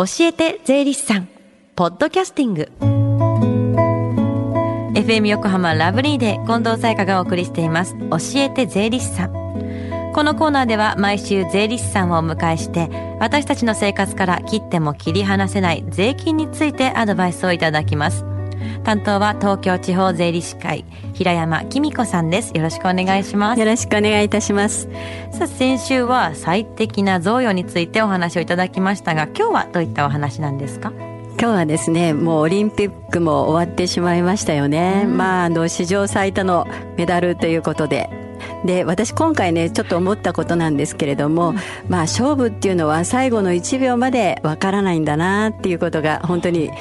教えて税理士さん。ポッドキャスティング。FM 横浜ラブリーで近藤彩花がお送りしています。教えて税理士さん。このコーナーでは毎週税理士さんをお迎えして私たちの生活から切っても切り離せない税金についてアドバイスをいただきます。担当は東京地方税理士会平山紀美子さんです。よろしくお願いします。よろしくお願いいたします。さあ先週は最適な贈与についてお話をいただきましたが今日はどういったお話なんですか？今日はですねもうオリンピックも終わってしまいましたよね、うん、まああの史上最多のメダルということで。で私今回ねちょっと思ったことなんですけれども、うん、まあ勝負っていうのは最後の1秒までわからないんだなっていうことが本当に、うん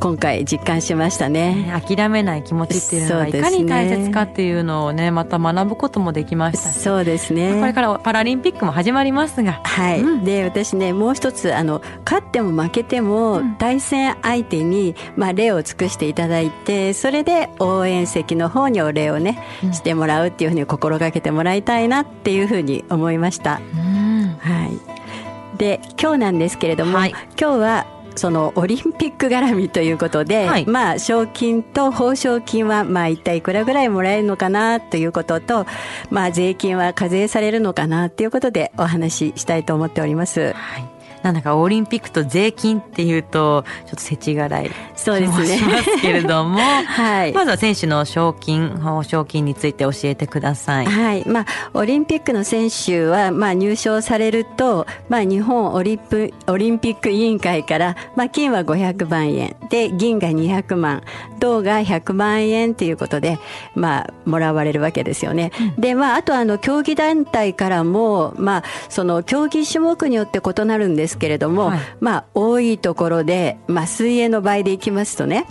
今回実感しましたね。諦めない気持ちっていうのがいかに大切かっていうのをねまた学ぶこともできましたそうですね。これからパラリンピックも始まりますが。はい、うん、で私ねもう一つあの勝っても負けても対戦相手に、まあ、礼を尽くしていただいてそれで応援席の方にお礼をね、うん、してもらうっていうふうに心がけてもらいたいなっていうふうに思いました、うん、はい。で今日なんですけれども、はい、今日はそのオリンピック絡みということで、はい、まあ賞金と報奨金はまあ一体いくらぐらいもらえるのかなということと、まあ税金は課税されるのかなということでお話ししたいと思っております。はいなんだかオリンピックと税金っていうと、ちょっと世知辛いそうですね。しますけれども、はい。まずは選手の賞金、報奨金について教えてください。はい。まあ、オリンピックの選手は、まあ、入賞されると、まあ、日本オリンオリンピック委員会から、まあ、金は500万円、で、銀が200万、銅が100万円ということで、まあ、もらわれるわけですよね。うん、で、まあ、あと、あの、競技団体からも、まあ、その、競技種目によって異なるんですですけれども、はい、まあ多いところで、まあ、水泳の場合でいきますとね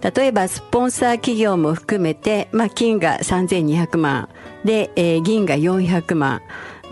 例えばスポンサー企業も含めて、まあ、金が3200万で、えー、銀が400万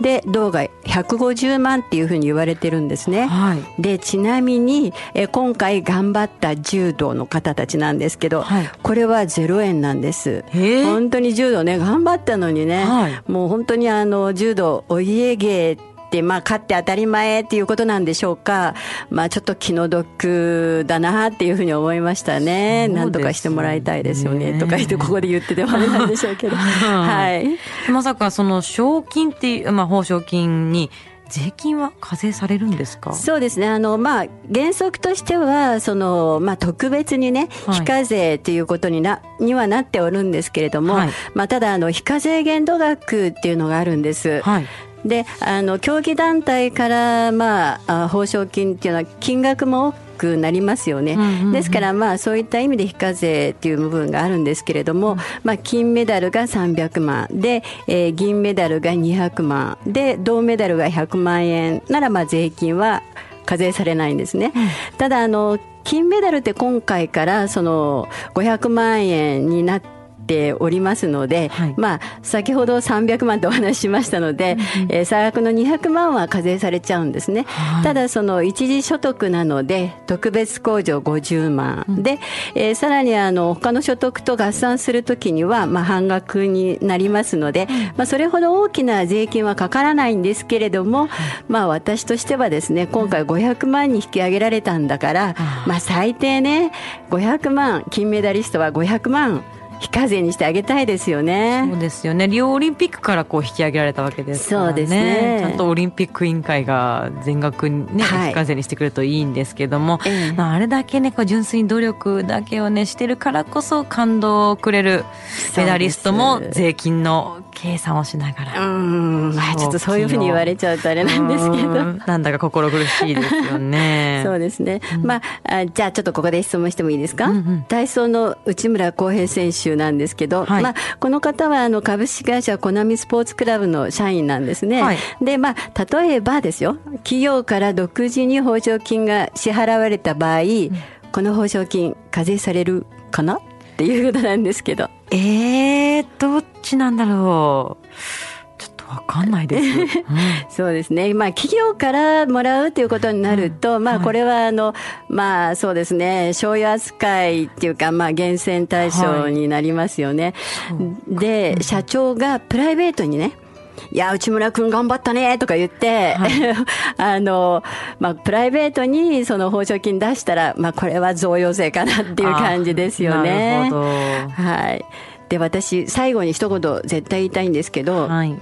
で銅が150万っていうふうに言われてるんですね。はい、でちなみにえ今回頑張った柔道の方たちなんですけど、はい、これは0円なんです。本当に柔道ね頑張ったのにね、はい、もう本当にあの柔道お家芸まあ勝って当たり前っていうことなんでしょうか。まあちょっと気の毒だなっていうふうに思いましたね。なんとかしてもらいたいですよね。とか言ってここで言っててもあれなんでしょうけど。はい。まさかその賞金っていう、まあ、報奨金に税金は課税されるんですか？そうですね。あの、まあ、原則としてはその、まあ、特別にね、非課税ということになにはなっておるんですけれども、はい、まあ、ただあの非課税限度額っていうのがあるんです。はいであの競技団体から、まあ、報奨金っていうのは金額も多くなりますよね、うんうんうん、ですから、まあ、そういった意味で非課税っていう部分があるんですけれども、うん、まあ、金メダルが300万。で、えー、銀メダルが200万。で銅メダルが100万円。なら、まあ、税金は課税されないんですね。うん、ただあの金メダルって今回からその500万円になっておりますので、はい、まあ、先ほど300万とお話ししましたので、うん、えー、最悪の200万は課税されちゃうんですね。はい、ただ、その一時所得なので、特別控除50万、うん、で、えー、さらにあの他の所得と合算するときには、まあ、半額になりますので、うん、まあ、それほど大きな税金はかからないんですけれども、まあ、私としてはですね、今回500万に引き上げられたんだから、まあ、最低ね、500万、金メダリストは500万非課税にしてあげたいですよね。そうですよね。リオオリンピックからこう引き上げられたわけですからね。そうですね。ちゃんとオリンピック委員会が全額ね、はい、非課税にしてくれるといいんですけども、えまあ、あれだけね、こう純粋に努力だけをね、してるからこそ感動をくれるメダリストも税金の計算をしながら。うん。まあ、ちょっとそういうふうに言われちゃうとあれなんですけど。なんだか心苦しいですよね。そうですね。うん、まあ、じゃあちょっとここで質問してもいいですか、うんうん、体操の内村航平選手なんですけど、はい、まあ、この方はあの株式会社コナミスポーツクラブの社員なんですね。はい、で、まあ、例えばですよ、企業から独自に報奨金が支払われた場合、うん、この報奨金課税されるかな？っていうことなんですけど。えー、どっちなんだろう。わかんないです、うん、そうですね、まあ、企業からもらうということになると、うん、まあ、これはあの、まあ、そうですね、賞与扱いっていうか、まあ、厳選対象になりますよね。はい、で、社長がプライベートにね、いや、内村くん頑張ったねとか言って、はい、あの、まあ、プライベートにその報奨金出したら、まあ、これは贈与税かなっていう感じですよね。なるほど。はい。で、私、最後に一言絶対言いたいんですけど、はい、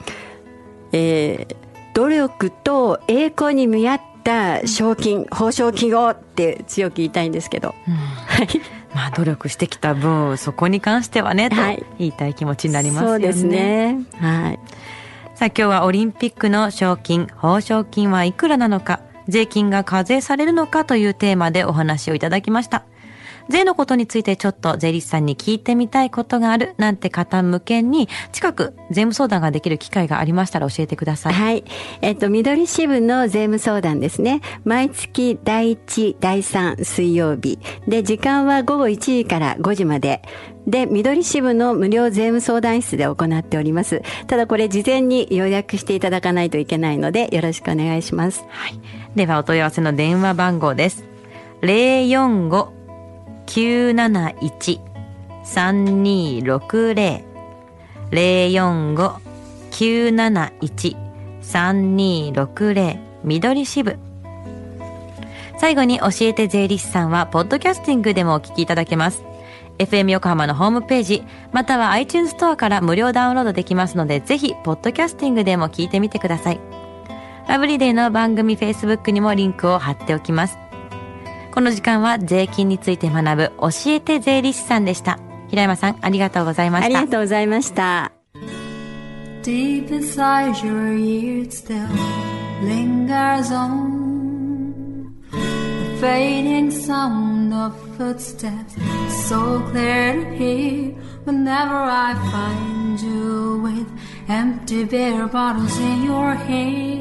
えー、努力と栄光に見合った賞金、報奨金をって強く言いたいんですけど。うん、はい。まあ努力してきた分そこに関してはね、と言いたい気持ちになりますよね。そうですね。はい。さあ今日はオリンピックの賞金、報奨金はいくらなのか、税金が課税されるのかというテーマでお話をいただきました。税のことについてちょっと税理士さんに聞いてみたいことがあるなんて方向けに近く税務相談ができる機会がありましたら教えてください。はい。えっと、緑支部の税務相談ですね。毎月第1、第3水曜日。で、時間は午後1時から5時まで。で、緑支部の無料税務相談室で行っております。ただこれ事前に予約していただかないといけないのでよろしくお願いします。はい。ではお問い合わせの電話番号です。045 971-3260 045-971-3260緑支部最後に教えて税理士さんは、ポッドキャスティングでもお聞きいただけます。FM 横浜のホームページ、または iTunes ストアから無料ダウンロードできますので、ぜひ、ポッドキャスティングでも聞いてみてください。ラブリデーの番組 Facebook にもリンクを貼っておきます。この時間は税金について学ぶ教えて税理士さんでした。平山さん、ありがとうございました。ありがとうございました。Deep inside your ears still lingers on the fading sound of footsteps so clear to hear whenever I find you with empty beer bottles in your hand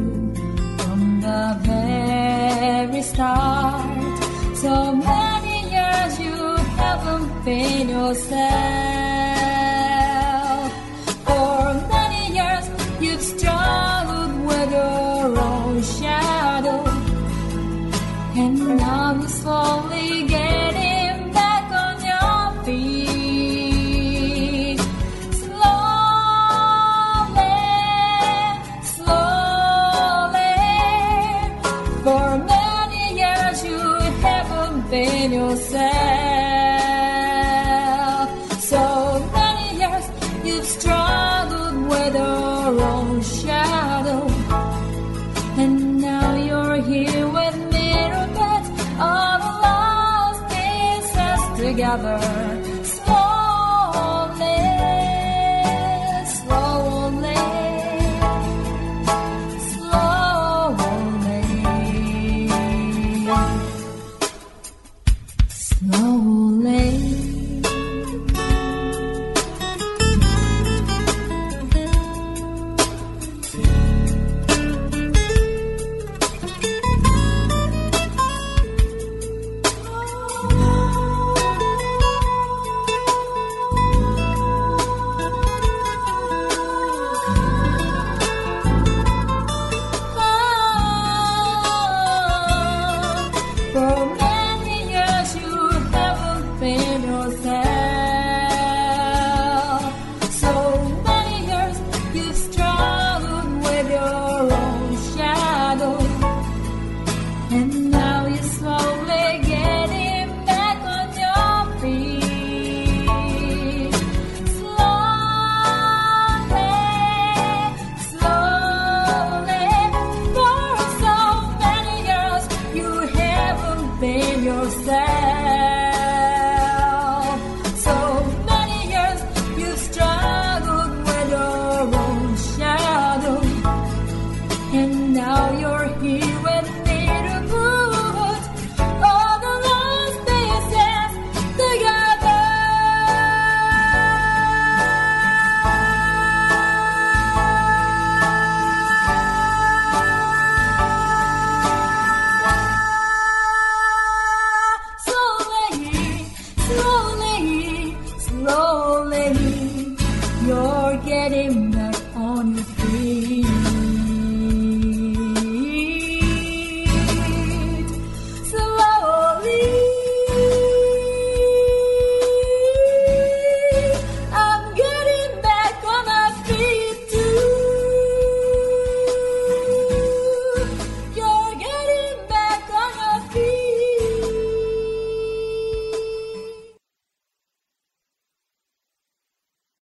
the very start. So many years you haven't been yourself. Yourself. So many years you've struggled with your own shadow. And now you're here with put all the lost pieces together.